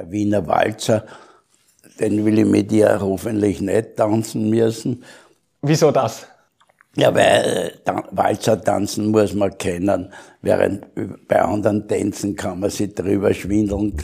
der Wiener Walzer, den will ich mit dir hoffentlich nicht tanzen müssen. Wieso das? Ja, weil äh, Walzer tanzen muss man kennen, während bei anderen Tänzen kann man sich drüber schwindeln.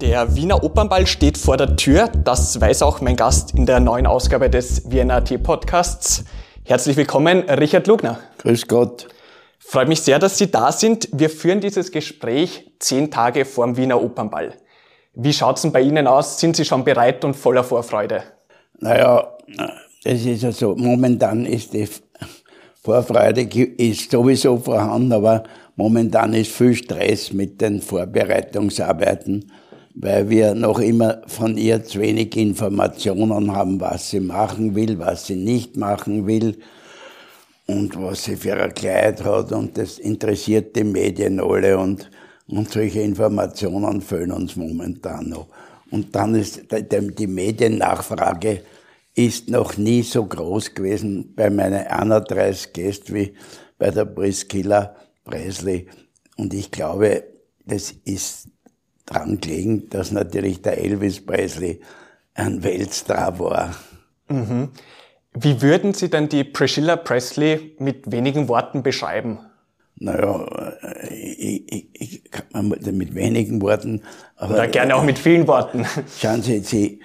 Der Wiener Opernball steht vor der Tür. Das weiß auch mein Gast in der neuen Ausgabe des WNAT Podcasts. Herzlich willkommen, Richard Lugner. Grüß Gott. Freut mich sehr, dass Sie da sind. Wir führen dieses Gespräch zehn Tage vor dem Wiener Opernball. Wie schaut's denn bei Ihnen aus? Sind Sie schon bereit und voller Vorfreude? Naja, es ist ja so, momentan ist die Vorfreude ist sowieso vorhanden, aber momentan ist viel Stress mit den Vorbereitungsarbeiten weil wir noch immer von ihr zu wenig Informationen haben, was sie machen will, was sie nicht machen will und was sie für ein Kleid hat und das interessiert die Medien alle und, und solche Informationen fehlen uns momentan noch. Und dann ist die Mediennachfrage ist noch nie so groß gewesen bei meinen 31 Gästen wie bei der Priscilla Presley. Und ich glaube, das ist dran gelegen, dass natürlich der Elvis Presley ein Weltstar war. Mhm. Wie würden Sie denn die Priscilla Presley mit wenigen Worten beschreiben? Naja, ich, ich, ich kann mit wenigen Worten. Aber Oder gerne auch mit vielen Worten. Schauen Sie, Sie,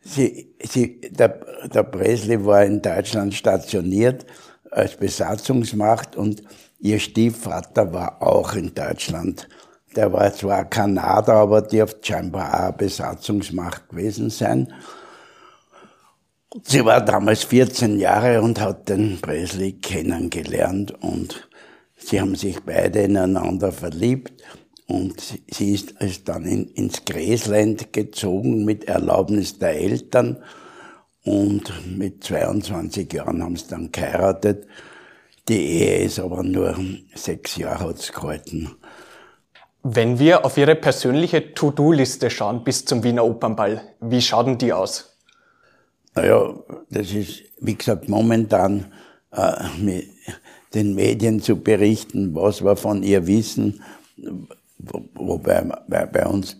Sie, Sie der, der Presley war in Deutschland stationiert als Besatzungsmacht und Ihr Stiefvater war auch in Deutschland der war zwar Kanadier, aber dürfte scheinbar auch Besatzungsmacht gewesen sein. Sie war damals 14 Jahre und hat den Presley kennengelernt und sie haben sich beide ineinander verliebt und sie ist, dann in, ins Gräsland gezogen mit Erlaubnis der Eltern und mit 22 Jahren haben sie dann geheiratet. Die Ehe ist aber nur sechs Jahre hat's gehalten. Wenn wir auf Ihre persönliche To-Do-Liste schauen bis zum Wiener Opernball, wie schaut denn die aus? Naja, das ist, wie gesagt, momentan äh, mit den Medien zu berichten, was wir von ihr wissen, wobei bei, bei uns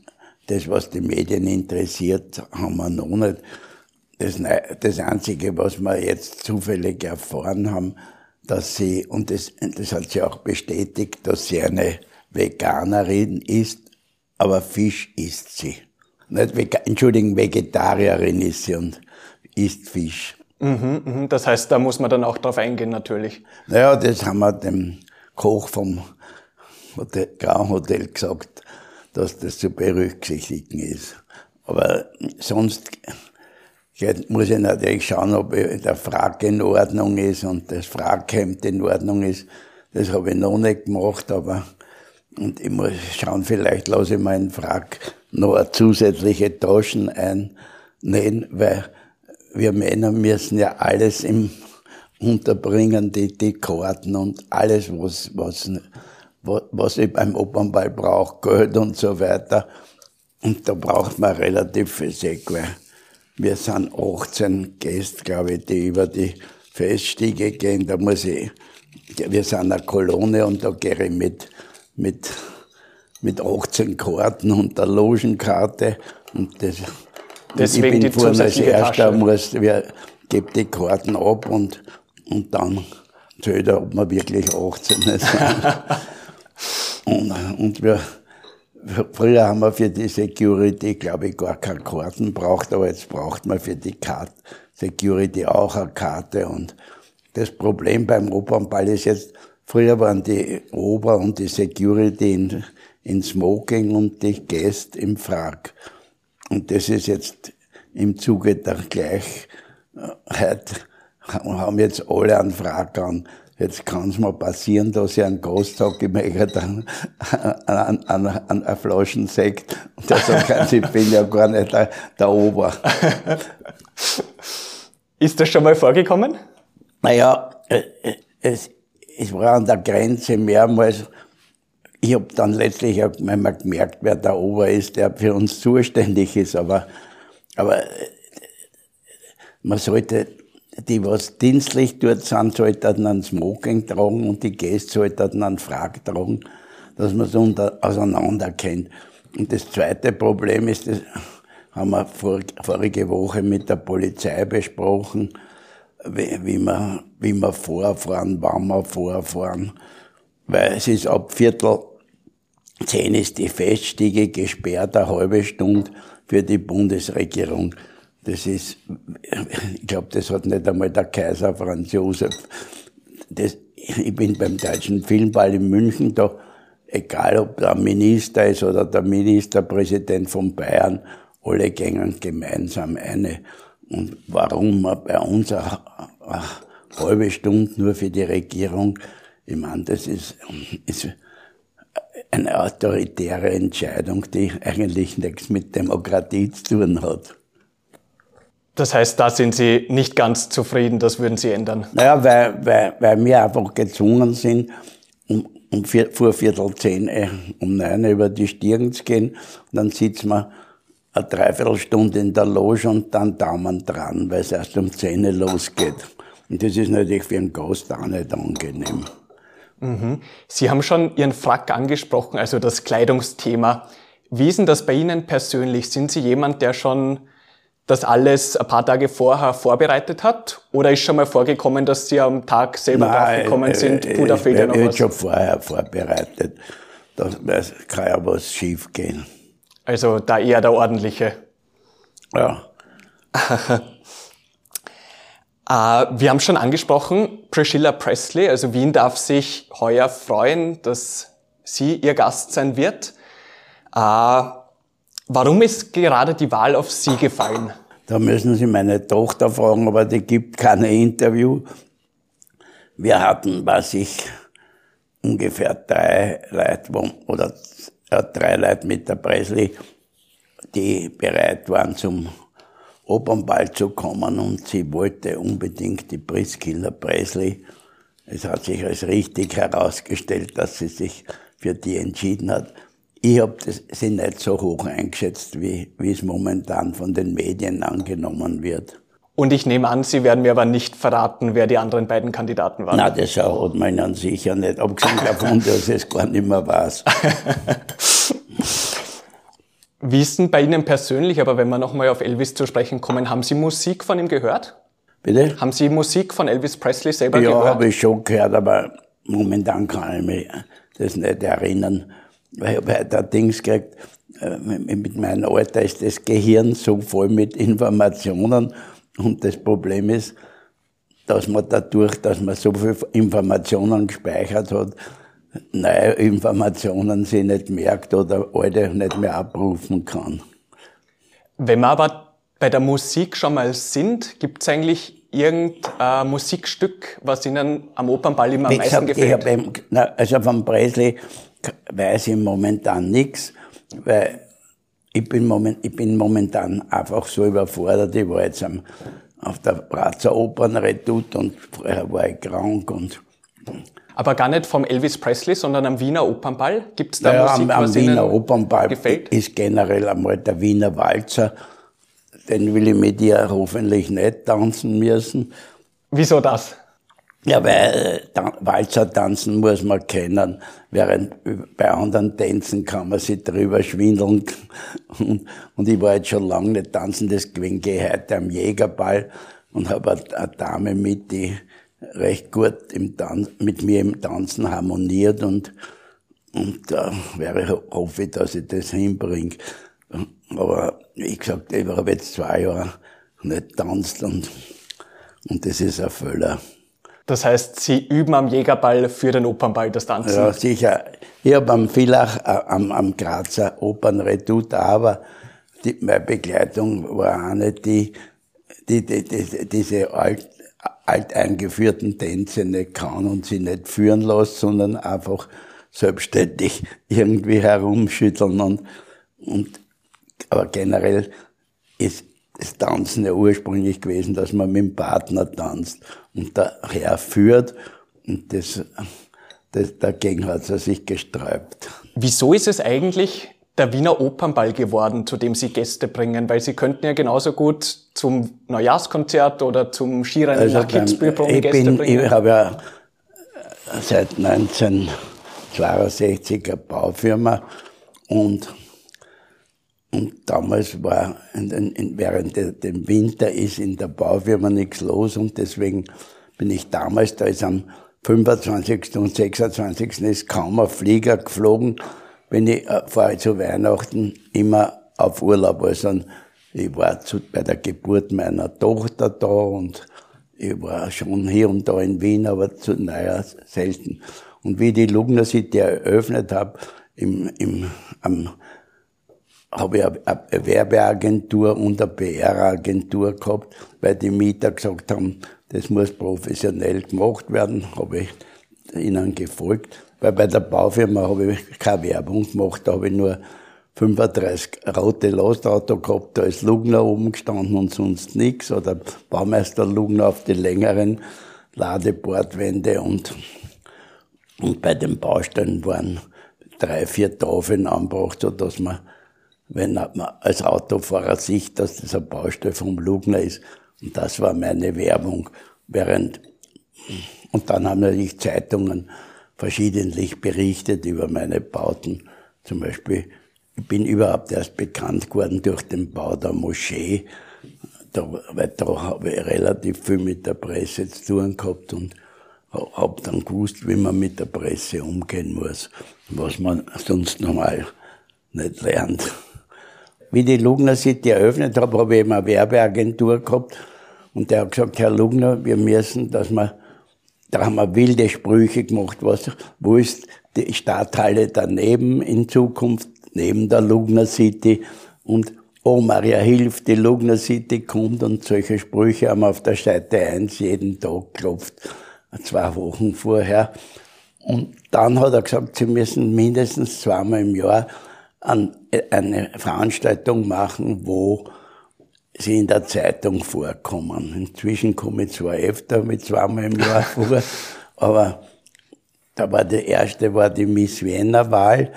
das, was die Medien interessiert, haben wir noch nicht. Das, das Einzige, was wir jetzt zufällig erfahren haben, dass sie, und das, das hat sie auch bestätigt, dass sie eine Veganerin ist, aber Fisch isst sie. Nicht Entschuldigung, Vegetarierin ist sie und isst Fisch. Mhm, mhm. Das heißt, da muss man dann auch drauf eingehen, natürlich. Naja, das haben wir dem Koch vom Hotel, Grand Hotel gesagt, dass das zu berücksichtigen ist. Aber sonst muss ich natürlich schauen, ob der Frag in Ordnung ist und das Fraghemd in Ordnung ist. Das habe ich noch nicht gemacht, aber und ich muss schauen, vielleicht lasse ich meinen Frack noch zusätzliche Taschen einnähen, weil wir Männer müssen ja alles im unterbringen, die, die Karten und alles, was, was, was ich beim Opernball brauche, Geld und so weiter. Und da braucht man relativ viel weil wir sind 18 Gäste, glaube ich, die über die Feststiege gehen. Da muss ich, wir sind eine Kolonne und da gehe ich mit mit, mit 18 Karten und der Logenkarte. Und das, Deswegen ich bin die vorne als Erster, muss, wer gibt die Karten ab und, und dann zählt er, ob man wirklich 18 ist. und, und wir, früher haben wir für die Security, glaube ich, gar keine Karten braucht, aber jetzt braucht man für die Karte, Security auch eine Karte und das Problem beim Opernball ist jetzt, Früher waren die Ober und die Security in, in Smoking und die Gäste im Frack. Und das ist jetzt im Zuge der Gleichheit, haben jetzt alle einen Frack an. Jetzt kann es mal passieren, dass ich einen Gast sage, ich möchte dann an, an, an eine Flaschen Sekt. Und der sagt, ich bin ja gar nicht der, der Ober. Ist das schon mal vorgekommen? Naja, äh, äh, es, es war an der Grenze mehrmals. Ich habe dann letztlich auch mal gemerkt, wer der Ober ist, der für uns zuständig ist. Aber, aber man sollte die was dienstlich dort sind, sollten einen Smoking tragen und die Gäste sollten einen Frack tragen, dass man es auseinander kennt. Und das zweite Problem ist, das haben wir vor, vorige Woche mit der Polizei besprochen, wie, wie, wir, wie wir vorfahren, wann wir vorfahren. Weil es ist ab Viertel zehn ist die Feststiege gesperrt, eine halbe Stunde für die Bundesregierung. Das ist, ich glaube, das hat nicht einmal der Kaiser Franz Josef. Das, ich bin beim Deutschen Filmball in München, da, egal ob der Minister ist oder der Ministerpräsident von Bayern, alle gängen gemeinsam eine. Und warum man bei uns eine, eine halbe Stunde nur für die Regierung, ich meine, das ist, ist eine autoritäre Entscheidung, die eigentlich nichts mit Demokratie zu tun hat. Das heißt, da sind Sie nicht ganz zufrieden, das würden Sie ändern? Naja, weil, weil, weil wir einfach gezwungen sind, um, um vier, vor Viertel zehn, äh, um neun über die Stirn zu gehen. Und dann sitzen wir eine Dreiviertelstunde in der Loge und dann Daumen dran, weil es erst um zehn losgeht. Und das ist natürlich für einen Gast auch nicht angenehm. Mhm. Sie haben schon Ihren Frack angesprochen, also das Kleidungsthema. Wie ist denn das bei Ihnen persönlich? Sind Sie jemand, der schon das alles ein paar Tage vorher vorbereitet hat? Oder ist schon mal vorgekommen, dass Sie am Tag selber draufgekommen sind, äh, Puder fehlt ja noch was? Ich schon vorher vorbereitet. Da kann ja was schief gehen. Also da eher der ordentliche. Ja. Uh, wir haben schon angesprochen, Priscilla Presley, also Wien darf sich heuer freuen, dass sie ihr Gast sein wird. Uh, warum ist gerade die Wahl auf sie gefallen? Da müssen Sie meine Tochter fragen, aber die gibt keine Interview. Wir hatten, was ich, ungefähr drei Leute, oder äh, drei Leute mit der Presley, die bereit waren zum Opernball zu kommen und sie wollte unbedingt die Priskiller Presley. Es hat sich als richtig herausgestellt, dass sie sich für die entschieden hat. Ich habe sie nicht so hoch eingeschätzt, wie, wie es momentan von den Medien angenommen wird. Und ich nehme an, Sie werden mir aber nicht verraten, wer die anderen beiden Kandidaten waren. Nein, das hat man Ihnen sicher nicht. Abgesehen davon, dass es gar nicht mehr weiß. Wie ist denn bei Ihnen persönlich, aber wenn wir nochmal auf Elvis zu sprechen kommen, haben Sie Musik von ihm gehört? Bitte? Haben Sie Musik von Elvis Presley selber ja, gehört? Ja, habe ich schon gehört, aber momentan kann ich mich das nicht erinnern. Weil ich habe ein Dings gekriegt, äh, mit meinem Alter ist das Gehirn so voll mit Informationen und das Problem ist, dass man dadurch, dass man so viele Informationen gespeichert hat, neue Informationen sie nicht merkt oder alte nicht mehr abrufen kann. Wenn wir aber bei der Musik schon mal sind, gibt es eigentlich irgendein Musikstück, was Ihnen am Opernball immer am Wie meisten gefällt? Ich na, also von Presley weiß ich momentan nichts, weil ich bin, moment, ich bin momentan einfach so überfordert. Ich war jetzt am, auf der Prazer Opernredoute und vorher war ich krank und aber gar nicht vom Elvis Presley, sondern am Wiener Opernball? Gibt es da ja, Musik, am, am was Wiener Ihnen Opernball gefällt? ist generell einmal der Wiener Walzer. Den will ich mit dir hoffentlich nicht tanzen müssen. Wieso das? Ja, weil äh, Walzer tanzen muss man kennen, während bei anderen Tänzen kann man sich drüber schwindeln. Und, und ich war jetzt schon lange nicht tanzen, das gehe ich heute am Jägerball und habe eine Dame mit, die recht gut im Tanz, mit mir im Tanzen harmoniert und, und da äh, wäre, hoffe ich, dass ich das hinbringe. Aber wie gesagt, ich habe jetzt zwei Jahre nicht tanzt und, und das ist ein Füller. Das heißt, Sie üben am Jägerball für den Opernball das Tanzen? Ja, sicher. Ich habe am Villach, äh, am, am Grazer Opernredut, aber die, meine Begleitung war eine, die, die, die, die diese alt, alteingeführten Tänze nicht kann und sie nicht führen lässt, sondern einfach selbstständig irgendwie herumschütteln und, und aber generell ist das Tanzen ja ursprünglich gewesen, dass man mit dem Partner tanzt und der Herr führt und das, das dagegen hat er sich gesträubt. Wieso ist es eigentlich der Wiener Opernball geworden, zu dem Sie Gäste bringen? Weil Sie könnten ja genauso gut zum Neujahrskonzert oder zum Skirennen also nach Kitzbühel Gäste bin, bringen. Ich habe ja seit 1962 eine Baufirma und, und damals war in, in, während dem Winter ist in der Baufirma nichts los und deswegen bin ich damals, da ist am 25. und 26. ist kaum ein Flieger geflogen, bin ich äh, vorher zu Weihnachten immer auf Urlaub. Also ich war zu, bei der Geburt meiner Tochter da und ich war schon hier und da in Wien, aber zu naja, selten. Und wie die Lugner City eröffnet habe, im, im, am, habe ich eine Werbeagentur und eine PR-Agentur gehabt, weil die Mieter gesagt haben, das muss professionell gemacht werden, habe ich ihnen gefolgt. Weil bei der Baufirma habe ich keine Werbung gemacht, da habe ich nur 35 rote Lastauto gehabt, da ist Lugner oben gestanden und sonst nichts. Oder Baumeister Lugner auf die längeren Ladebordwände und, und bei den Baustellen waren drei, vier Tafeln angebracht, so dass man, wenn man als Autofahrer sieht, dass das eine Baustelle vom Lugner ist, und das war meine Werbung. Während, und dann haben natürlich Zeitungen verschiedentlich berichtet über meine Bauten. Zum Beispiel, ich bin überhaupt erst bekannt geworden durch den Bau der Moschee. Da, weil da habe ich relativ viel mit der Presse zu tun gehabt und habe dann gewusst, wie man mit der Presse umgehen muss, was man sonst normal nicht lernt. Wie die Lugner City eröffnet habe, habe ich eben eine Werbeagentur gehabt und der hat gesagt, Herr Lugner, wir müssen, dass wir, da haben wir wilde Sprüche gemacht, was, wo ist die Stadthalle daneben in Zukunft, neben der Lugner City und Oh Maria Hilf, die Lugner City kommt und solche Sprüche haben wir auf der Seite 1 jeden Tag geklopft, zwei Wochen vorher. Und dann hat er gesagt, sie müssen mindestens zweimal im Jahr eine Veranstaltung machen, wo sie in der Zeitung vorkommen. Inzwischen komme ich zwar öfter mit zweimal im Jahr vor, aber da war der erste war die Miss Wiener Wahl.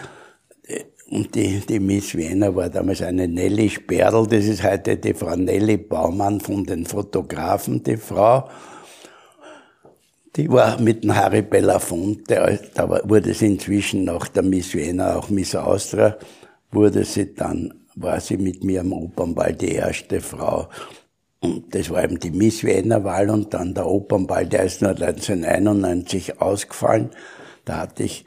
Und die, die Miss Wiener war damals eine Nelly Sperl, das ist heute die Frau Nelly Baumann von den Fotografen, die Frau. Die war mit dem Harry Belafonte, da wurde sie inzwischen nach der Miss Wiener auch Miss Austria, wurde sie dann war sie mit mir am Opernball die erste Frau. Und das war eben die Miss Wiener Wahl und dann der Opernball, der ist nur 1991 ausgefallen. Da hatte ich,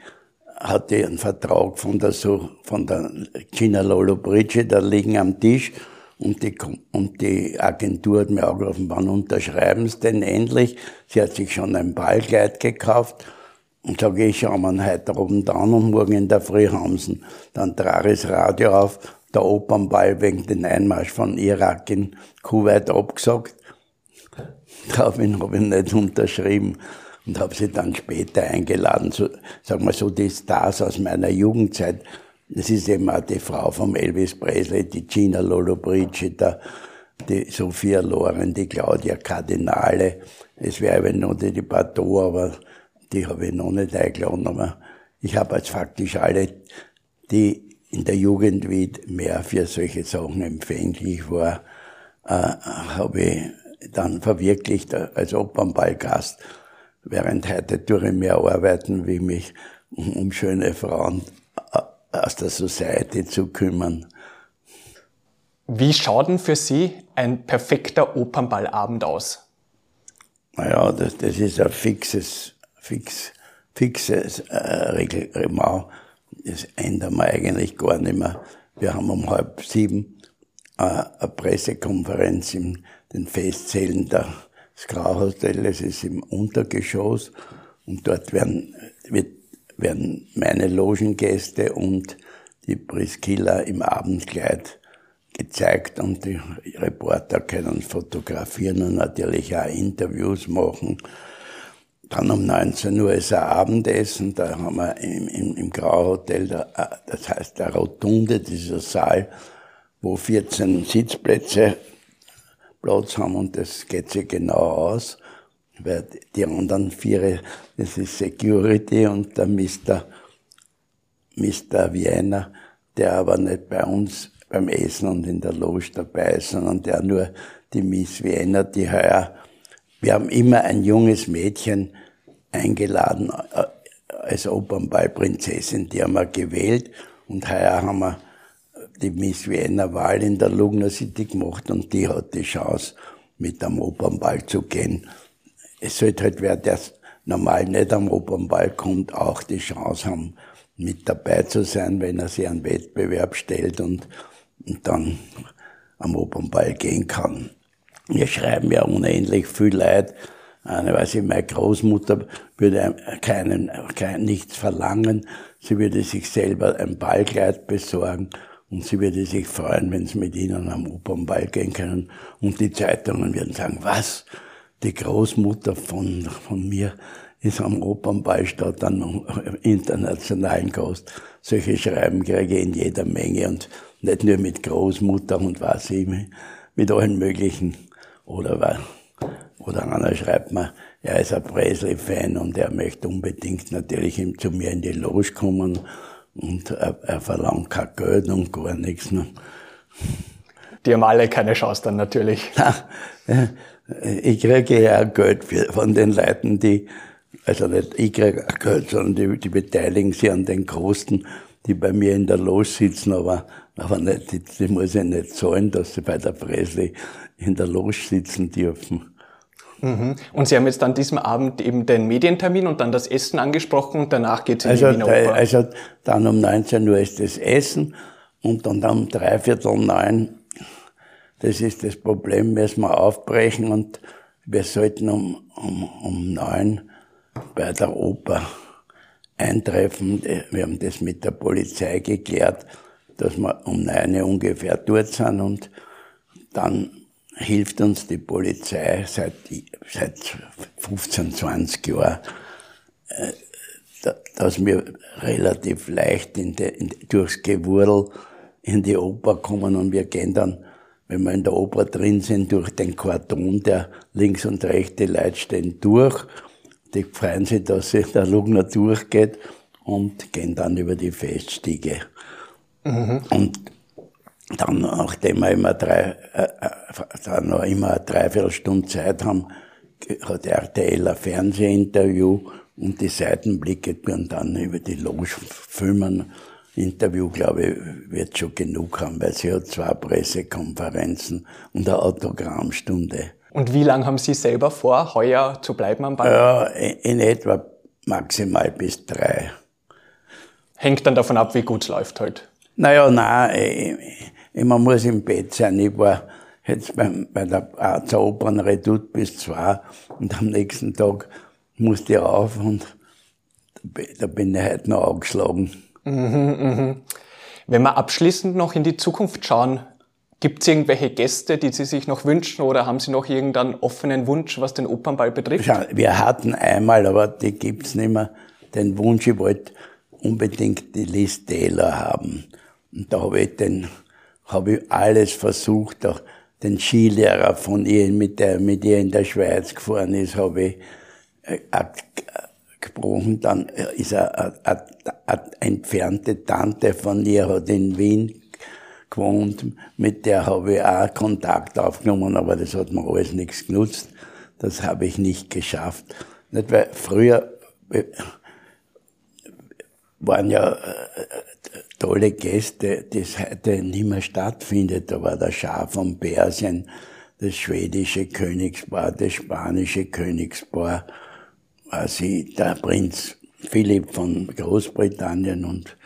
hatte ich einen Vertrag von der, so, von der Gina Lolo Bridge, da liegen am Tisch. Und die, und die Agentur hat mir angerufen, wann unterschreiben Sie denn endlich? Sie hat sich schon ein Ballkleid gekauft. Und sage ich, schauen wir heute Abend an und morgen in der Früh haben sie dann Traris Radio auf der Opernball wegen den Einmarsch von Irak in Kuwait abgesagt. Daraufhin habe ich nicht unterschrieben und habe sie dann später eingeladen. So, sag mal so, die Stars aus meiner Jugendzeit. Das ist eben auch die Frau vom Elvis Presley, die Gina Lollobrigida, die Sophia Loren, die Claudia Cardinale. Es wäre eben noch die, die Bateau, aber die habe ich noch nicht eingeladen. Aber ich habe jetzt faktisch alle, die in der Jugend wie mehr für solche Sachen empfänglich war, äh, habe ich dann verwirklicht als Opernballgast, während heute tue ich mehr arbeiten, wie mich um, um schöne Frauen äh, aus der Society zu kümmern. Wie schaut denn für Sie ein perfekter Opernballabend aus? Naja, das, das ist ein fixes, fix, fixes äh, Reglement das ändern wir eigentlich gar nicht mehr. Wir haben um halb sieben äh, eine Pressekonferenz in den Festsälen des Grauhotel, das ist im Untergeschoss und dort werden, wird, werden meine Logengäste und die Priskilla im Abendkleid gezeigt und die Reporter können fotografieren und natürlich auch Interviews machen. Dann um 19 Uhr ist ein Abendessen, da haben wir im, im, im Grauhotel, das heißt der Rotunde, dieser Saal, wo 14 Sitzplätze Platz haben und das geht sich genau aus, weil die anderen vier, das ist Security und der Mr. Mr. Vienna der aber nicht bei uns beim Essen und in der Loge dabei ist, sondern der nur die Miss Vienna, die heuer, wir haben immer ein junges Mädchen eingeladen äh, als Opernballprinzessin, die haben wir gewählt und heuer haben wir die Miss Vienna Wahl in der Lugner City gemacht und die hat die Chance, mit am Opernball zu gehen. Es sollte halt wer, der normal nicht am Opernball kommt, auch die Chance haben, mit dabei zu sein, wenn er sich einen Wettbewerb stellt und, und dann am Opernball gehen kann. Wir schreiben ja unendlich viel Leid. Eine, weiß ich, meine Großmutter würde keinen, kein, nichts verlangen. Sie würde sich selber ein Ballkleid besorgen und sie würde sich freuen, wenn sie mit ihnen am Opernball gehen können. Und die Zeitungen würden sagen, was? Die Großmutter von, von mir ist am Opernball statt an internationalen Gast. Solche Schreiben kriege ich in jeder Menge und nicht nur mit Großmutter und was ich, mit allen möglichen. Oder, oder einer schreibt mir, er ist ein Presley-Fan und er möchte unbedingt natürlich zu mir in die Loge kommen und er, er verlangt kein Geld und gar nichts. Ne? Die haben alle keine Chance dann natürlich. ich kriege ja Geld von den Leuten, die also nicht ich kriege Geld, sondern die, die beteiligen sich an den Kosten, die bei mir in der Loge sitzen, aber, aber nicht, die, die muss ich nicht zahlen, dass sie bei der Presley in der Loge sitzen dürfen. Mhm. Und Sie haben jetzt an diesem Abend eben den Medientermin und dann das Essen angesprochen und danach geht es in also, die Wiener Oper. Also dann um 19 Uhr ist das Essen und dann um dreiviertel neun, das ist das Problem, müssen wir aufbrechen und wir sollten um, um, um neun bei der Oper eintreffen. Wir haben das mit der Polizei geklärt, dass wir um neun ungefähr dort sind und dann hilft uns die Polizei seit, seit 15, 20 Jahren, äh, dass wir relativ leicht in de, in, durchs Gewurl in die Oper kommen und wir gehen dann, wenn wir in der Oper drin sind, durch den Karton, der links und rechte Leute stehen durch die freuen sich, dass sich der Lugner durchgeht und gehen dann über die Feststiege. Mhm. Und dann, nachdem wir immer drei, äh, äh dann noch immer eine Dreiviertelstunde Zeit haben, hat RTL ein Fernsehinterview und die Seitenblicke werden dann über die Loge filmen. Interview, glaube ich, wird schon genug haben, weil sie hat zwei Pressekonferenzen und eine Autogrammstunde. Und wie lange haben Sie selber vor, heuer zu bleiben am Ball? Ja, in etwa maximal bis drei. Hängt dann davon ab, wie gut es läuft halt. Naja, nein, man muss im Bett sein. Ich war jetzt bei, bei der Arzer Opernredoute bis zwei und am nächsten Tag musste ich auf und da bin ich heute noch angeschlagen. Mhm, mh. Wenn wir abschließend noch in die Zukunft schauen, Gibt es irgendwelche Gäste, die Sie sich noch wünschen oder haben Sie noch irgendeinen offenen Wunsch, was den Opernball betrifft? Ja, wir hatten einmal, aber die gibt's nicht mehr, den Wunsch, ich wollte unbedingt die Liz Taylor haben. Und da habe ich den, habe ich alles versucht, auch den Skilehrer von ihr, mit der mit ihr in der Schweiz gefahren ist, habe ich äh, gesprochen. Dann ist eine, eine, eine entfernte Tante von ihr, hat in Wien gewohnt, mit der habe ich auch Kontakt aufgenommen, aber das hat mir alles nichts genutzt. Das habe ich nicht geschafft. Nicht, weil früher äh, waren ja äh, tolle Gäste, das heute nicht mehr stattfindet. Da war der Schah von Persien, das schwedische Königspaar, das spanische Königspaar, quasi der Prinz Philipp von Großbritannien und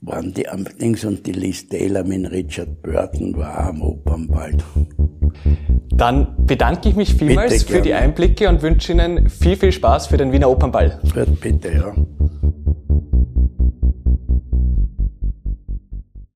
waren die am Dings und die Liz Taylor mit Richard Burton war am Opernball. Dann bedanke ich mich vielmals bitte, für die Einblicke und wünsche Ihnen viel, viel Spaß für den Wiener Opernball. Bitte, ja.